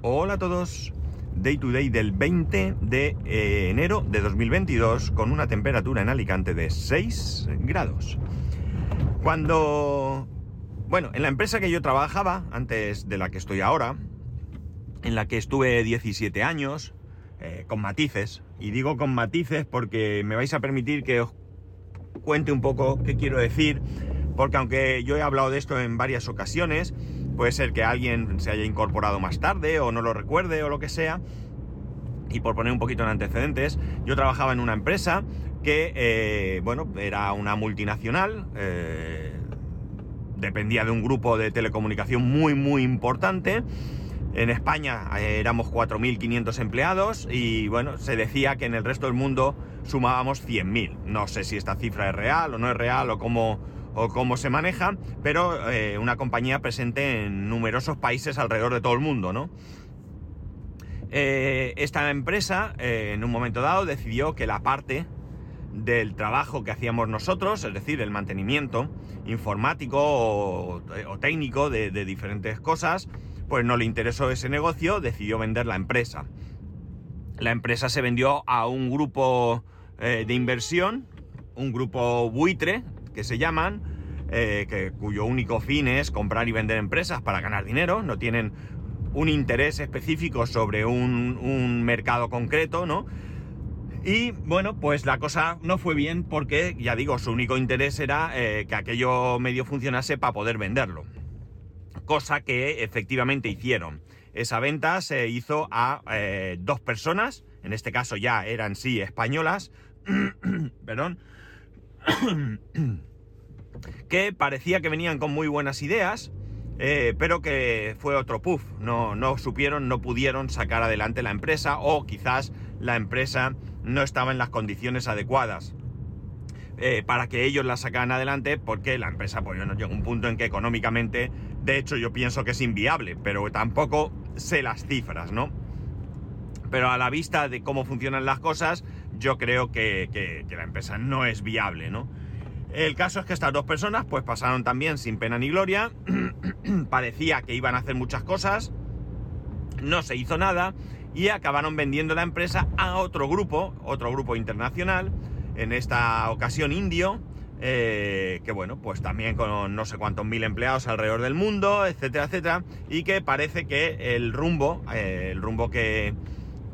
Hola a todos. Day to day del 20 de eh, enero de 2022 con una temperatura en Alicante de 6 grados. Cuando... Bueno, en la empresa que yo trabajaba, antes de la que estoy ahora, en la que estuve 17 años, eh, con matices, y digo con matices porque me vais a permitir que os cuente un poco qué quiero decir, porque aunque yo he hablado de esto en varias ocasiones, puede ser que alguien se haya incorporado más tarde o no lo recuerde o lo que sea. Y por poner un poquito en antecedentes, yo trabajaba en una empresa que, eh, bueno, era una multinacional, eh, dependía de un grupo de telecomunicación muy, muy importante. En España eh, éramos 4.500 empleados y, bueno, se decía que en el resto del mundo sumábamos 100.000. No sé si esta cifra es real o no es real o cómo o cómo se maneja, pero eh, una compañía presente en numerosos países alrededor de todo el mundo, ¿no? Eh, esta empresa, eh, en un momento dado, decidió que la parte del trabajo que hacíamos nosotros, es decir, el mantenimiento informático o, técnico de, de, diferentes cosas, pues no le interesó ese negocio, decidió vender la empresa. La empresa se vendió a un grupo de inversión, un grupo buitre, que se llaman, eh, que, cuyo único fin es comprar y vender empresas para ganar dinero, no tienen un interés específico sobre un, mercado concreto, ¿no? Y bueno, pues la cosa no fue bien porque, ya digo, su único interés era eh, que aquello medio funcionase para poder venderlo. Cosa que efectivamente hicieron. Esa venta se hizo a eh, dos personas, en este caso ya eran sí españolas, perdón, que parecía que venían con muy buenas ideas, eh, pero que fue otro puff. No, no supieron, no pudieron sacar adelante la empresa o quizás la empresa no estaba en las condiciones adecuadas. Eh, para que ellos la sacaran adelante porque la empresa pues no llega a un punto en que económicamente de hecho yo pienso que es inviable pero tampoco sé las cifras no pero a la vista de cómo funcionan las cosas yo creo que, que la empresa no es viable no el caso es que estas dos personas pues pasaron también sin pena ni gloria, parecía que iban a hacer muchas cosas, no se hizo nada y acabaron vendiendo la empresa a otro grupo, otro grupo internacional, en esta ocasión indio, eh, que bueno, pues también con no sé cuántos mil empleados alrededor del mundo, etcétera, etcétera, y que parece que el rumbo, eh, el rumbo que,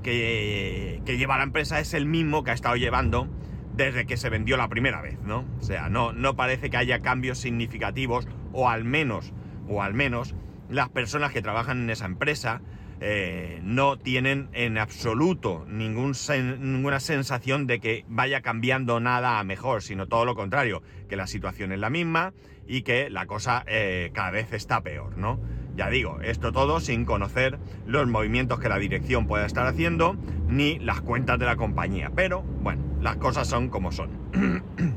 que, lleva la empresa es el mismo que ha estado llevando desde que se vendió la primera vez, ¿no? O sea, no, no parece que haya cambios significativos, o al menos, o al menos, las personas que trabajan en esa empresa eh, no tienen en absoluto ningún ninguna sensación de que vaya cambiando nada a mejor, sino todo lo contrario, que la situación es la misma y que la cosa eh, cada vez está peor, ¿no? Ya digo, esto todo sin conocer los movimientos que la dirección pueda estar haciendo ni las cuentas de la compañía. Pero bueno, las cosas son como son.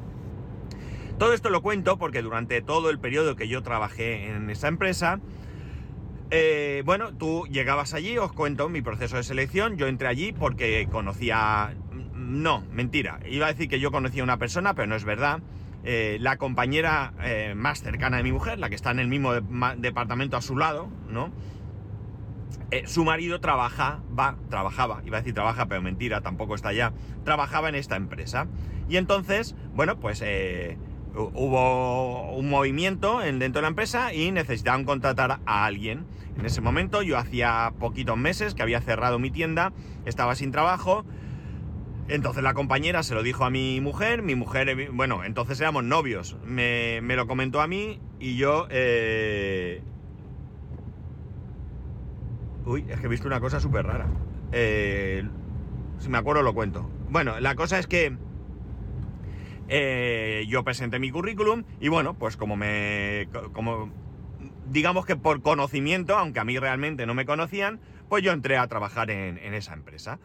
todo esto lo cuento porque durante todo el periodo que yo trabajé en esa empresa, eh, bueno, tú llegabas allí, os cuento mi proceso de selección. Yo entré allí porque conocía... No, mentira. Iba a decir que yo conocía a una persona, pero no es verdad. Eh, la compañera eh, más cercana de mi mujer, la que está en el mismo departamento a su lado, ¿no? Eh, su marido trabaja, va, trabajaba, iba a decir trabaja, pero mentira, tampoco está ya, trabajaba en esta empresa. Y entonces, bueno, pues hubo un movimiento en, dentro de la empresa y necesitaban contratar a alguien. En ese momento yo hacía poquitos meses que había cerrado mi tienda, estaba sin trabajo entonces la compañera se lo dijo a mi mujer, mi mujer, bueno, entonces éramos novios, me, lo comentó a mí y yo... Eh... Uy, es que he visto una cosa súper rara. Eh... Si me acuerdo lo cuento. Bueno, la cosa es que eh, yo presenté mi currículum y bueno, pues como me... como digamos que por conocimiento, aunque a mí realmente no me conocían, pues yo entré a trabajar en esa empresa.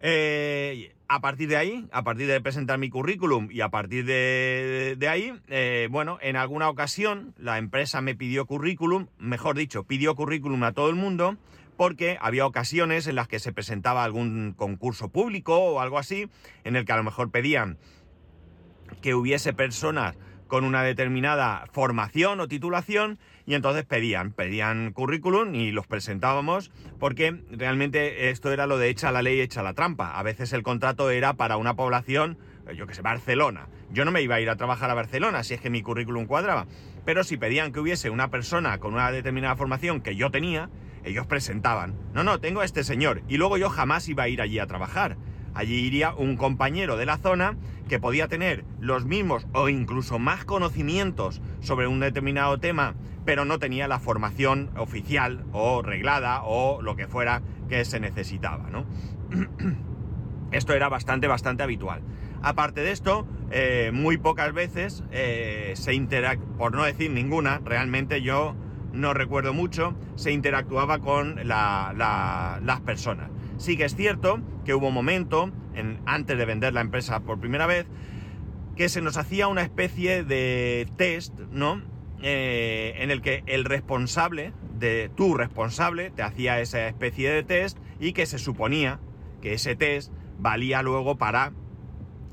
Eh, a partir de ahí, a partir de presentar mi currículum y a partir de, ahí, eh, bueno, en alguna ocasión la empresa me pidió currículum, mejor dicho, pidió currículum a todo el mundo, porque había ocasiones en las que se presentaba algún concurso público o algo así, en el que a lo mejor pedían que hubiese personas con una determinada formación o titulación y entonces pedían, pedían currículum y los presentábamos porque realmente esto era lo de echa la ley, echa la trampa. A veces el contrato era para una población, yo que sé, Barcelona. Yo no me iba a ir a trabajar a Barcelona si es que mi currículum cuadraba, pero si pedían que hubiese una persona con una determinada formación que yo tenía, ellos presentaban, no, no, tengo a este señor y luego yo jamás iba a ir allí a trabajar. Allí iría un compañero de la zona que podía tener los mismos o incluso más conocimientos sobre un determinado tema, pero no tenía la formación oficial o reglada o lo que fuera que se necesitaba, ¿no? Esto era bastante, bastante habitual. Aparte de esto, eh, muy pocas veces eh, se interac... por no decir ninguna, realmente yo no recuerdo mucho, se interactuaba con las personas. Sí que es cierto que hubo un momento, en, antes de vender la empresa por primera vez, que se nos hacía una especie de test, ¿no? Eh, en el que el responsable, de tu responsable, te hacía esa especie de test y que se suponía que ese test valía luego para,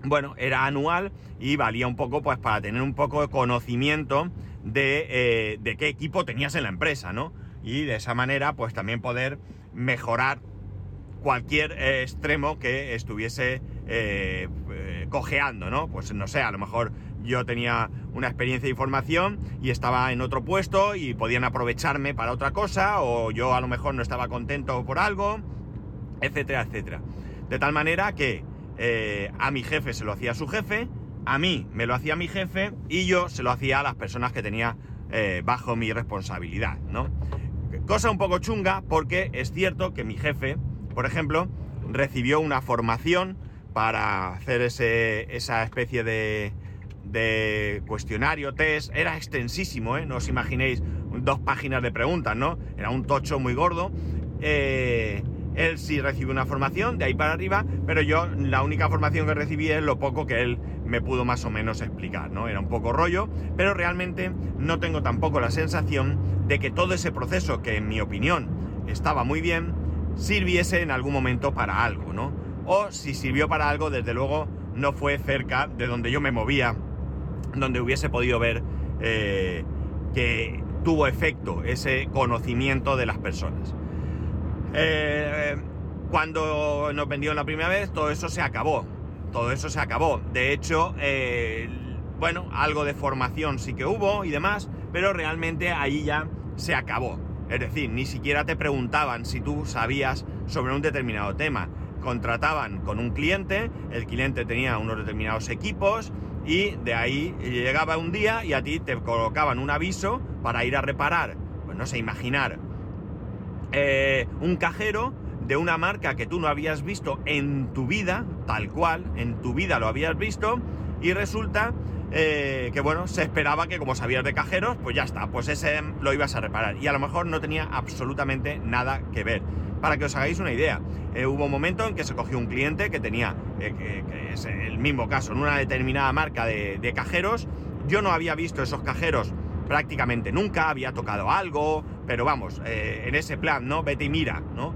bueno, era anual y valía un poco pues para tener un poco de conocimiento de, eh, de qué equipo tenías en la empresa, ¿no? Y de esa manera pues también poder mejorar cualquier eh, extremo que estuviese eh, eh, cojeando, ¿no? Pues no sé, a lo mejor yo tenía una experiencia de información y estaba en otro puesto y podían aprovecharme para otra cosa, o yo a lo mejor no estaba contento por algo, etcétera, etcétera. De tal manera que a mi jefe se lo hacía su jefe, a mí me lo hacía mi jefe y yo se lo hacía a las personas que tenía bajo mi responsabilidad, ¿no? Cosa un poco chunga porque es cierto que mi jefe por ejemplo, recibió una formación para hacer esa especie de, cuestionario, test. Era extensísimo, ¿eh? No os imaginéis dos páginas de preguntas, ¿no? Era un tocho muy gordo. Eh, él sí recibió una formación de ahí para arriba, pero yo la única formación que recibí es lo poco que él me pudo más o menos explicar, ¿no? Era un poco rollo, pero realmente no tengo tampoco la sensación de que todo ese proceso, que en mi opinión estaba muy bien, sirviese en algún momento para algo, ¿no? O si sirvió para algo, desde luego no fue cerca de donde yo me movía, donde hubiese podido ver eh, que tuvo efecto ese conocimiento de las personas. Eh, cuando nos vendieron la primera vez, todo eso se acabó. Todo eso se acabó. De hecho, bueno, algo de formación sí que hubo y demás, pero realmente ahí ya se acabó. Es decir, ni siquiera te preguntaban si tú sabías sobre un determinado tema. Contrataban con un cliente, el cliente tenía unos determinados equipos y de ahí llegaba un día y a ti te colocaban un aviso para ir a reparar, pues no sé, imaginar, eh, un cajero de una marca que tú no habías visto en tu vida, tal cual, en tu vida lo habías visto, y resulta eh, que bueno, se esperaba que como sabías de cajeros, pues ya está, pues ese lo ibas a reparar. Y a lo mejor no tenía absolutamente nada que ver. Para que os hagáis una idea, eh, hubo un momento en que se cogió un cliente que tenía, eh, que, es el mismo caso, en una determinada marca de, de cajeros. Yo no había visto esos cajeros prácticamente nunca, había tocado algo, pero vamos, en ese plan, ¿no? Vete y mira, ¿no?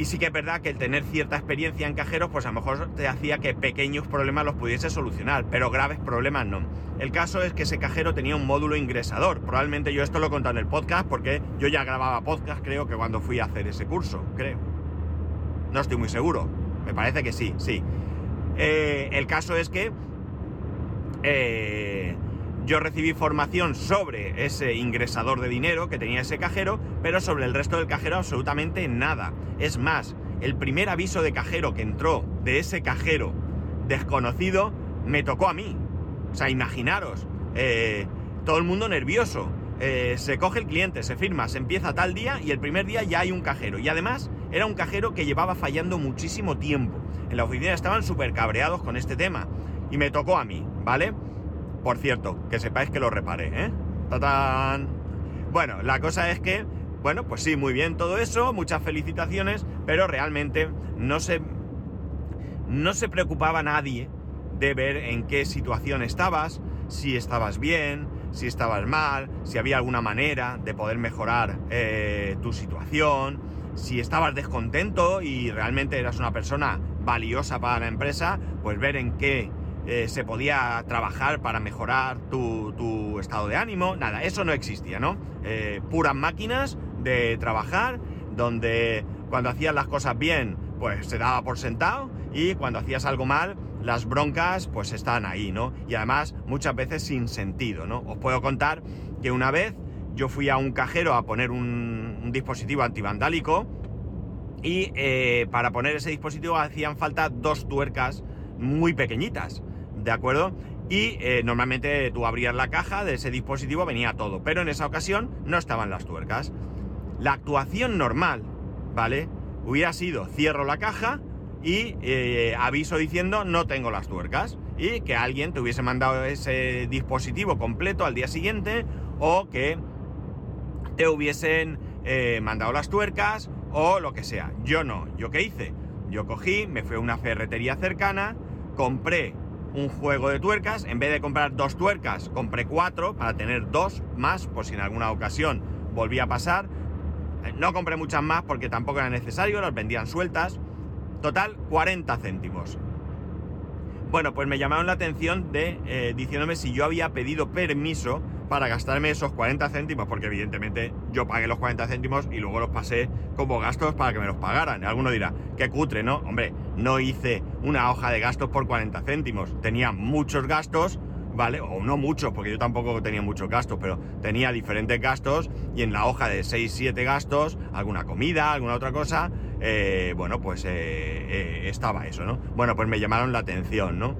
Y sí que es verdad que el tener cierta experiencia en cajeros, pues a lo mejor te hacía que pequeños problemas los pudiese solucionar, pero graves problemas no. El caso es que ese cajero tenía un módulo ingresador. Probablemente yo esto lo he contado en el podcast porque yo ya grababa podcast, creo que cuando fui a hacer ese curso, creo. No estoy muy seguro. Me parece que sí, sí. Eh, el caso es que eh, yo recibí formación sobre ese ingresador de dinero que tenía ese cajero, pero sobre el resto del cajero absolutamente nada. Es más, el primer aviso de cajero que entró de ese cajero desconocido me tocó a mí. O sea, imaginaros, eh, todo el mundo nervioso. Eh, se coge el cliente, se firma, se empieza tal día y el primer día ya hay un cajero. Y además era un cajero que llevaba fallando muchísimo tiempo. En la oficina estaban súper cabreados con este tema. Y me tocó a mí, ¿vale? Por cierto, que sepáis que lo reparé, ¿eh? ¡Tatán! Bueno, la cosa es que, bueno, pues sí, muy bien todo eso, muchas felicitaciones, pero realmente no se, no se preocupaba nadie de ver en qué situación estabas, si estabas bien, si estabas mal, si había alguna manera de poder mejorar eh, tu situación, si estabas descontento y realmente eras una persona valiosa para la empresa, pues ver en qué eh, se podía trabajar para mejorar tu, estado de ánimo, nada, eso no existía, ¿no? Eh, puras máquinas de trabajar, donde cuando hacías las cosas bien, pues se daba por sentado, y cuando hacías algo mal, las broncas pues están ahí, ¿no? Y además muchas veces sin sentido, ¿no? Os puedo contar que una vez yo fui a un cajero a poner un, un dispositivo antivandálico y eh, para poner ese dispositivo hacían falta dos tuercas muy pequeñitas, ¿de acuerdo? Y eh, normalmente tú abrías la caja de ese dispositivo, venía todo, pero en esa ocasión no estaban las tuercas. La actuación normal, ¿vale? Hubiera sido cierro la caja y eh, aviso diciendo no tengo las tuercas y que alguien te hubiese mandado ese dispositivo completo al día siguiente o que te hubiesen eh, mandado las tuercas o lo que sea. Yo no. ¿Yo qué hice? Yo cogí, me fui a una ferretería cercana, compré un juego de tuercas, en vez de comprar dos tuercas, compré cuatro para tener dos más, por si en alguna ocasión volvía a pasar. Eh, no compré muchas más porque tampoco era necesario, las vendían sueltas. Total, 40 céntimos. Bueno, pues me llamaron la atención de eh, diciéndome si yo había pedido permiso para gastarme esos 40 céntimos, porque evidentemente yo pagué los 40 céntimos y luego los pasé como gastos para que me los pagaran. Alguno dirá, qué cutre, ¿no? Hombre, no hice una hoja de gastos por 40 céntimos. Tenía muchos gastos, ¿vale? O no muchos, porque yo tampoco tenía muchos gastos, pero tenía diferentes gastos y en la hoja de 6, 7 gastos, alguna comida, alguna otra cosa, eh, bueno, pues eh, eh, estaba eso, ¿no? Bueno, pues me llamaron la atención, ¿no?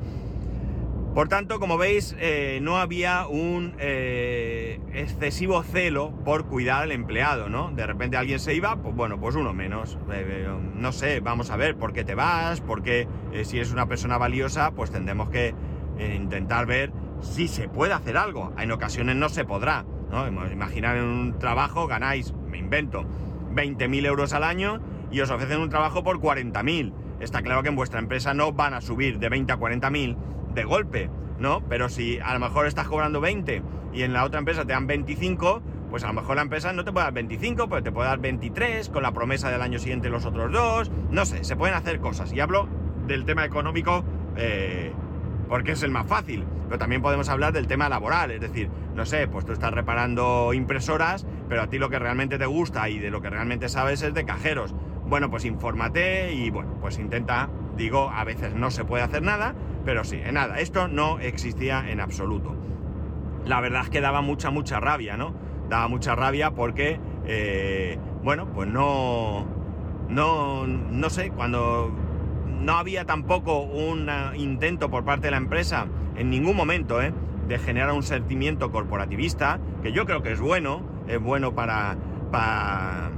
Por tanto, como veis, eh, no había un eh, excesivo celo por cuidar al empleado, ¿no? De repente alguien se iba, pues bueno, pues uno menos. Eh, no sé, vamos a ver por qué te vas, porque si es una persona valiosa, pues tendremos que intentar ver si se puede hacer algo. En ocasiones no se podrá, ¿no? Imaginar en un trabajo ganáis, me invento, 20.000 euros al año y os ofrecen un trabajo por 40.000. Está claro que en vuestra empresa no van a subir de 20 a 40.000 de golpe, ¿no? Pero si a lo mejor estás cobrando 20 y en la otra empresa te dan 25, pues a lo mejor la empresa no te puede dar 25, pero te puede dar 23 con la promesa del año siguiente los otros dos. No sé, se pueden hacer cosas. Y hablo del tema económico eh, porque es el más fácil. Pero también podemos hablar del tema laboral. Es decir, no sé, pues tú estás reparando impresoras, pero a ti lo que realmente te gusta y de lo que realmente sabes es de cajeros. Bueno, pues infórmate y bueno, pues intenta, digo, a veces no se puede hacer nada, pero sí, en nada, esto no existía en absoluto. La verdad es que daba mucha, mucha rabia, ¿no? Daba mucha rabia porque, eh, bueno, pues no, no, no sé, cuando no había tampoco un intento por parte de la empresa, en ningún momento, ¿eh? de generar un sentimiento corporativista, que yo creo que es bueno, es bueno para, para,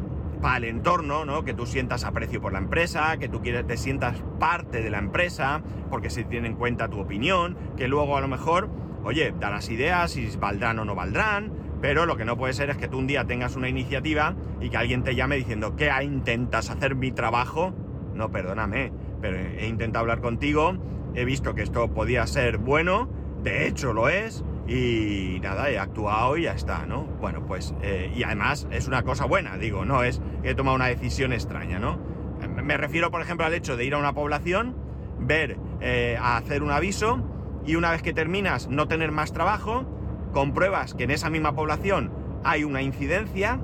para el entorno, ¿no? Que tú sientas aprecio por la empresa, que tú quieres, te sientas parte de la empresa, porque se tiene en cuenta tu opinión, que luego a lo mejor, oye, darás ideas si valdrán o no valdrán, pero lo que no puede ser es que tú un día tengas una iniciativa y que alguien te llame diciendo que intentas hacer mi trabajo. No, perdóname, pero he intentado hablar contigo, he visto que esto podía ser bueno, de hecho lo es, y nada, he actuado y ya está, ¿no? Bueno, pues, eh, y además es una cosa buena, digo, no es que he tomado una decisión extraña, ¿no? Me refiero, por ejemplo, al hecho de ir a una población, ver, eh, a hacer un aviso, y una vez que terminas no tener más trabajo, compruebas que en esa misma población hay una incidencia,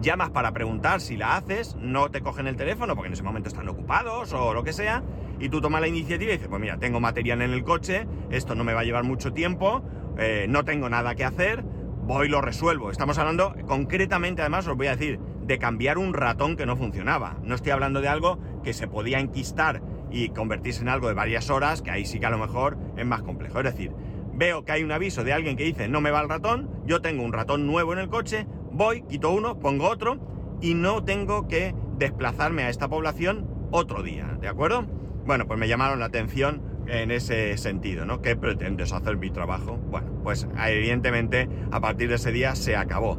llamas para preguntar si la haces, no te cogen el teléfono porque en ese momento están ocupados o lo que sea, y tú tomas la iniciativa y dices, pues mira, tengo material en el coche, esto no me va a llevar mucho tiempo, eh, no tengo nada que hacer, voy y lo resuelvo. Estamos hablando concretamente, además, os voy a decir, de cambiar un ratón que no funcionaba. No estoy hablando de algo que se podía enquistar y convertirse en algo de varias horas, que ahí sí que a lo mejor es más complejo. Es decir, veo que hay un aviso de alguien que dice no me va el ratón, yo tengo un ratón nuevo en el coche, voy, quito uno, pongo otro y no tengo que desplazarme a esta población otro día, ¿de acuerdo? Bueno, pues me llamaron la atención en ese sentido, ¿no? ¿Qué pretendes hacer mi trabajo? Bueno, pues evidentemente a partir de ese día se acabó.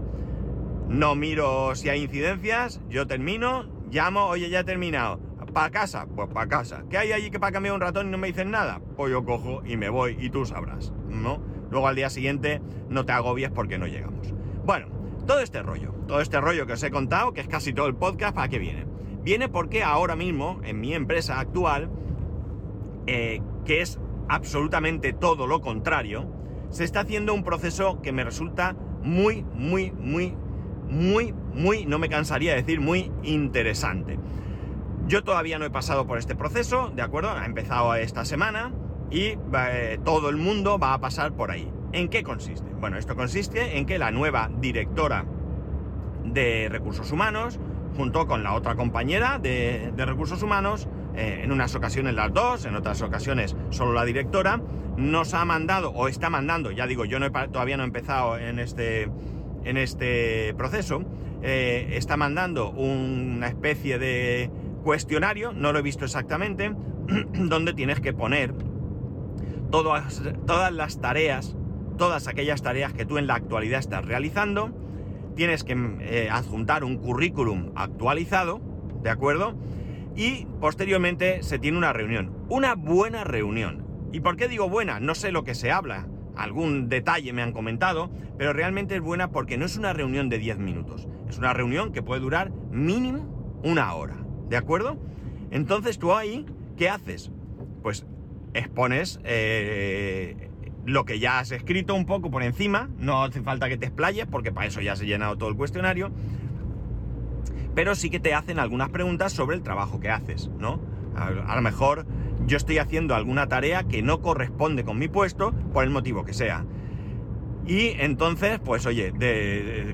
No miro si hay incidencias, yo termino, llamo, oye, ya he terminado. ¿Para casa? Pues para casa. ¿Qué hay allí que para cambiar un ratón y no me dicen nada? Pues yo cojo y me voy y tú sabrás, ¿no? Luego al día siguiente no te agobies porque no llegamos. Bueno, todo este rollo, todo este rollo que os he contado, que es casi todo el podcast, ¿para qué viene? Viene porque ahora mismo, en mi empresa actual, eh, que es absolutamente todo lo contrario, se está haciendo un proceso que me resulta muy, muy, muy, muy, muy, no me cansaría de decir, muy interesante. Yo todavía no he pasado por este proceso, ¿de acuerdo? Ha empezado esta semana y eh, todo el mundo va a pasar por ahí. ¿En qué consiste? Bueno, esto consiste en que la nueva directora de recursos humanos, junto con la otra compañera de, recursos humanos, eh, en unas ocasiones las dos, en otras ocasiones solo la directora, nos ha mandado o está mandando, ya digo, yo no todavía no he empezado en este, en este proceso, eh, está mandando una especie de cuestionario, no lo he visto exactamente, donde tienes que poner todas, todas las tareas, todas aquellas tareas que tú en la actualidad estás realizando, tienes que eh, adjuntar un currículum actualizado, ¿de acuerdo? Y posteriormente se tiene una reunión, una buena reunión. ¿Y por qué digo buena? No sé lo que se habla, algún detalle me han comentado, pero realmente es buena porque no es una reunión de 10 minutos, es una reunión que puede durar mínimo una hora, ¿de acuerdo? Entonces tú ahí, ¿qué haces? Pues expones eh, lo que ya has escrito un poco por encima, no hace falta que te explayes porque para eso ya se ha llenado todo el cuestionario, pero sí que te hacen algunas preguntas sobre el trabajo que haces, ¿no? A, lo mejor yo estoy haciendo alguna tarea que no corresponde con mi puesto, por el motivo que sea. Y entonces, pues oye,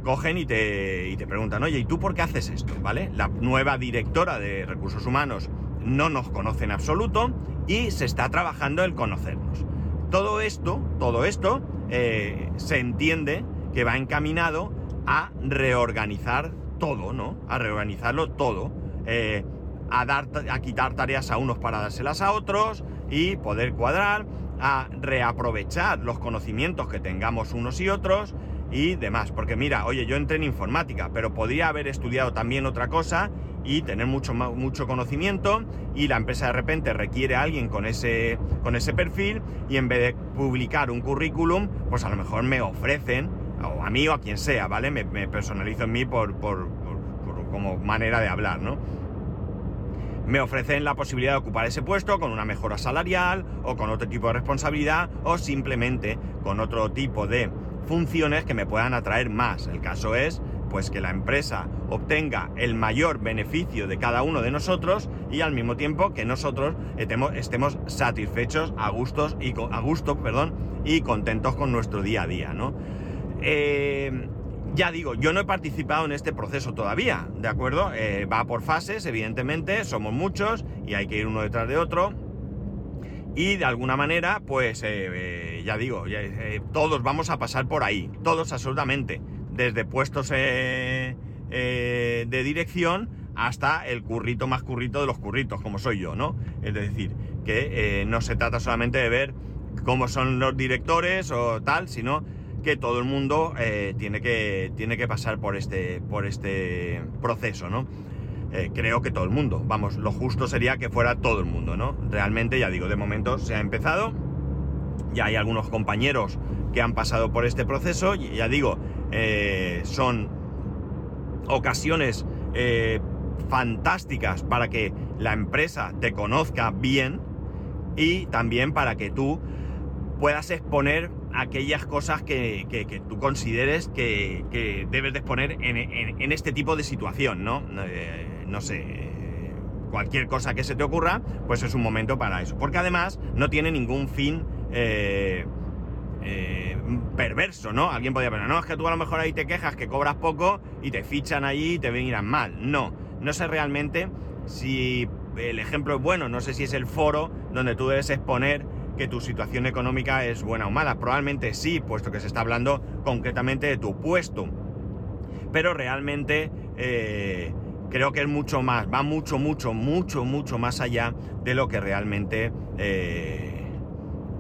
cogen y te, y te preguntan, oye, ¿y tú por qué haces esto? ¿Vale? La nueva directora de recursos humanos no nos conoce en absoluto y se está trabajando el conocernos. Todo esto, todo esto, eh, se entiende que va encaminado a reorganizar todo, ¿no? A reorganizarlo todo. Eh, a, dar, a quitar tareas a unos para dárselas a otros y poder cuadrar, a reaprovechar los conocimientos que tengamos unos y otros y demás. Porque mira, oye, yo entré en informática, pero podría haber estudiado también otra cosa y tener mucho, mucho conocimiento y la empresa de repente requiere a alguien con ese, con ese perfil y en vez de publicar un currículum, pues a lo mejor me ofrecen, o a mí o a quien sea, ¿vale? Me, personalizo en mí por, por, por como manera de hablar, ¿no? me ofrecen la posibilidad de ocupar ese puesto con una mejora salarial o con otro tipo de responsabilidad o simplemente con otro tipo de funciones que me puedan atraer más. El caso es pues que la empresa obtenga el mayor beneficio de cada uno de nosotros y al mismo tiempo que nosotros estemos, satisfechos, a gustos y a gusto, perdón, y contentos con nuestro día a día, ¿no? Eh, ya digo, yo no he participado en este proceso todavía, ¿de acuerdo? Eh, va por fases, evidentemente, somos muchos y hay que ir uno detrás de otro. Y de alguna manera, pues eh, eh, ya digo, todos vamos a pasar por ahí, todos absolutamente, desde puestos de dirección hasta el currito más currito de los curritos, como soy yo, ¿no? Es decir, que no se trata solamente de ver cómo son los directores o tal, sino que todo el mundo eh, tiene, que, tiene que pasar por este, por este proceso, ¿no? Eh, creo que todo el mundo. Vamos, lo justo sería que fuera todo el mundo, ¿no? Realmente, ya digo, de momento se ha empezado. Ya hay algunos compañeros que han pasado por este proceso. Ya digo, eh, son ocasiones fantásticas para que la empresa te conozca bien y también para que tú puedas exponer aquellas cosas que, tú consideres que, debes de exponer en, este tipo de situación, ¿no? Eh, no sé, cualquier cosa que se te ocurra, pues es un momento para eso. Porque además no tiene ningún fin eh, eh, perverso, ¿no? Alguien podría pensar, no, es que tú a lo mejor ahí te quejas que cobras poco y te fichan allí y te venirán mal. No, no sé realmente si el ejemplo es bueno, no sé si es el foro donde tú debes exponer que tu situación económica es buena o mala. Probablemente sí, puesto que se está hablando concretamente de tu puesto. Pero realmente eh, creo que es mucho más, va mucho, mucho, mucho, mucho más allá de lo que realmente eh,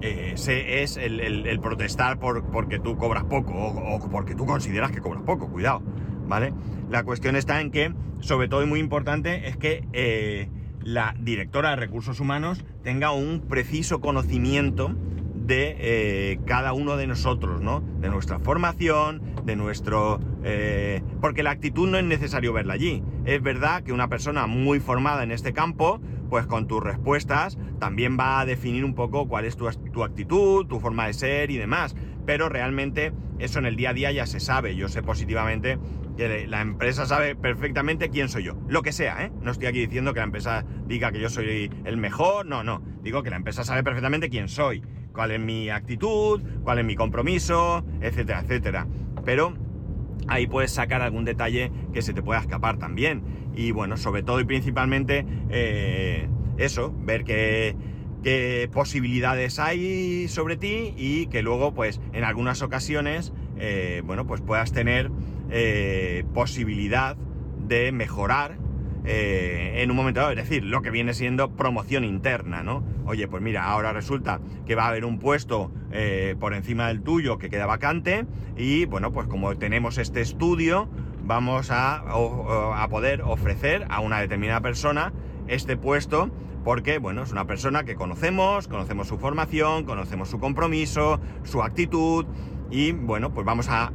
eh, es el, protestar por, porque tú cobras poco o, o, porque tú consideras que cobras poco. Cuidado, ¿vale? La cuestión está en que, sobre todo y muy importante, es que la directora de recursos humanos tenga un preciso conocimiento de eh, cada uno de nosotros, ¿no? De nuestra formación, de nuestro... Eh, porque la actitud no es necesario verla allí. Es verdad que una persona muy formada en este campo, pues con tus respuestas también va a definir un poco cuál es tu, tu actitud, tu forma de ser y demás. Pero realmente eso en el día a día ya se sabe. Yo sé positivamente que la empresa sabe perfectamente quién soy yo. Lo que sea, ¿eh? No estoy aquí diciendo que la empresa diga que yo soy el mejor, no, no. Digo que la empresa sabe perfectamente quién soy, cuál es mi actitud, cuál es mi compromiso, etcétera, etcétera. Pero ahí puedes sacar algún detalle que se te pueda escapar también. Y bueno, sobre todo y principalmente eh, eso, ver qué, qué, posibilidades hay sobre ti y que luego pues en algunas ocasiones, eh, bueno, pues puedas tener eh, posibilidad de mejorar eh, en un momento dado, es decir, lo que viene siendo promoción interna, ¿no? Oye, pues mira, ahora resulta que va a haber un puesto eh, por encima del tuyo que queda vacante y bueno, pues como tenemos este estudio, vamos a, a poder ofrecer a una determinada persona este puesto porque, bueno, es una persona que conocemos, conocemos su formación, conocemos su compromiso, su actitud y bueno, pues vamos a,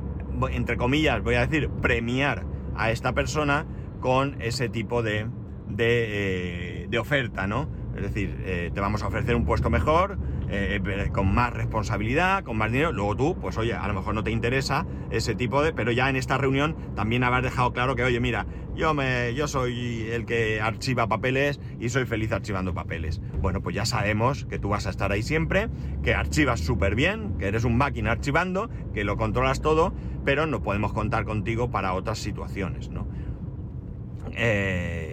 entre comillas, voy a decir, premiar a esta persona con ese tipo de, de, eh, oferta, ¿no? Es decir, eh, te vamos a ofrecer un puesto mejor, eh, con más responsabilidad, con más dinero. Luego tú, pues oye, a lo mejor no te interesa ese tipo de... Pero ya en esta reunión también habrás dejado claro que, oye, mira, yo, me, yo soy el que archiva papeles y soy feliz archivando papeles. Bueno, pues ya sabemos que tú vas a estar ahí siempre, que archivas súper bien, que eres un máquina archivando, que lo controlas todo, pero no podemos contar contigo para otras situaciones, ¿no? Eh,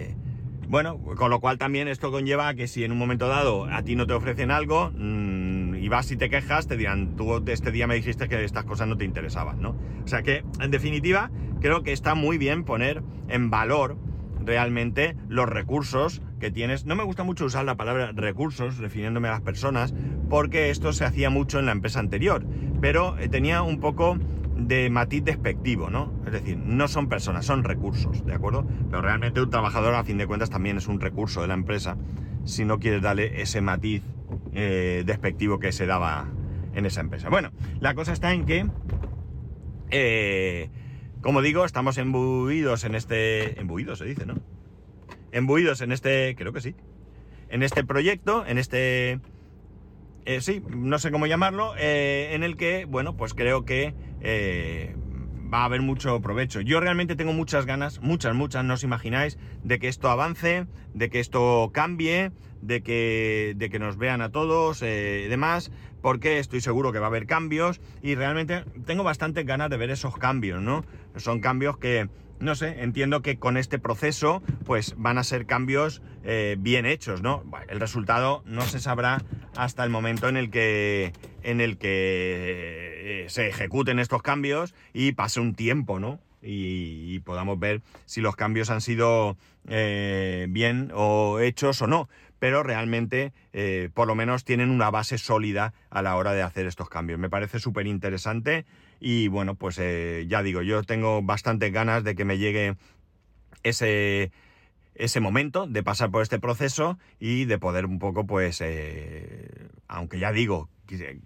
bueno, con lo cual también esto conlleva que si en un momento dado a ti no te ofrecen algo mmm, y vas y te quejas, te dirán, tú este día me dijiste que estas cosas no te interesaban, ¿no? O sea que, en definitiva, creo que está muy bien poner en valor realmente los recursos que tienes. No me gusta mucho usar la palabra recursos refiriéndome a las personas, porque esto se hacía mucho en la empresa anterior, pero eh, tenía un poco de matiz despectivo, ¿no? Es decir, no son personas, son recursos, ¿de acuerdo? Pero realmente un trabajador, a fin de cuentas, también es un recurso de la empresa si no quieres darle ese matiz eh, despectivo que se daba en esa empresa. Bueno, la cosa está en que, eh, como digo, estamos embuidos en este... Embuidos se dice, ¿no? Embuidos en este... Creo que sí. En este proyecto, en este eh, sí, no sé cómo llamarlo, eh, en el que, bueno, pues creo que eh, va a haber mucho provecho. Yo realmente tengo muchas ganas, muchas, muchas, no os imagináis, de que esto avance, de que esto cambie, de que, de que nos vean a todos y demás, porque estoy seguro que va a haber cambios y realmente tengo bastantes ganas de ver esos cambios, ¿no? Son cambios que no sé, entiendo que con este proceso pues van a ser cambios eh, bien hechos, ¿no? el resultado no se sabrá hasta el momento en el que, en el que eh, se ejecuten estos cambios y pase un tiempo, ¿no? Y, podamos ver si los cambios han sido eh, bien o hechos o no. Pero realmente, por lo menos, tienen una base sólida a la hora de hacer estos cambios. Me parece súper interesante y bueno, pues eh, ya digo, yo tengo bastantes ganas de que me llegue ese, ese momento de pasar por este proceso y de poder un poco, pues, eh, aunque ya digo,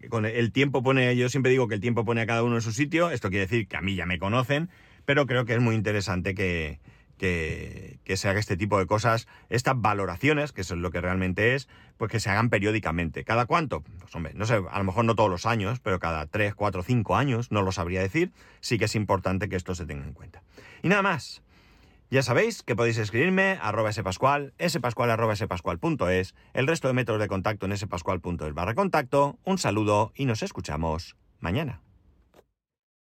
con el tiempo pone, yo siempre digo que el tiempo pone a cada uno en su sitio, esto quiere decir que a mí ya me conocen, pero creo que es muy interesante que, que, se haga este tipo de cosas, estas valoraciones, que eso es lo que realmente es, pues que se hagan periódicamente. ¿Cada cuánto? Pues hombre, no sé, a lo mejor no todos los años, pero cada 3, 4, 5 años, no lo sabría decir, sí que es importante que esto se tenga en cuenta. Y nada más. Ya sabéis que podéis escribirme arroba spascual, spascual arroba spascual.es, el resto de métodos de contacto en spascual.es barra contacto. Un saludo y nos escuchamos mañana.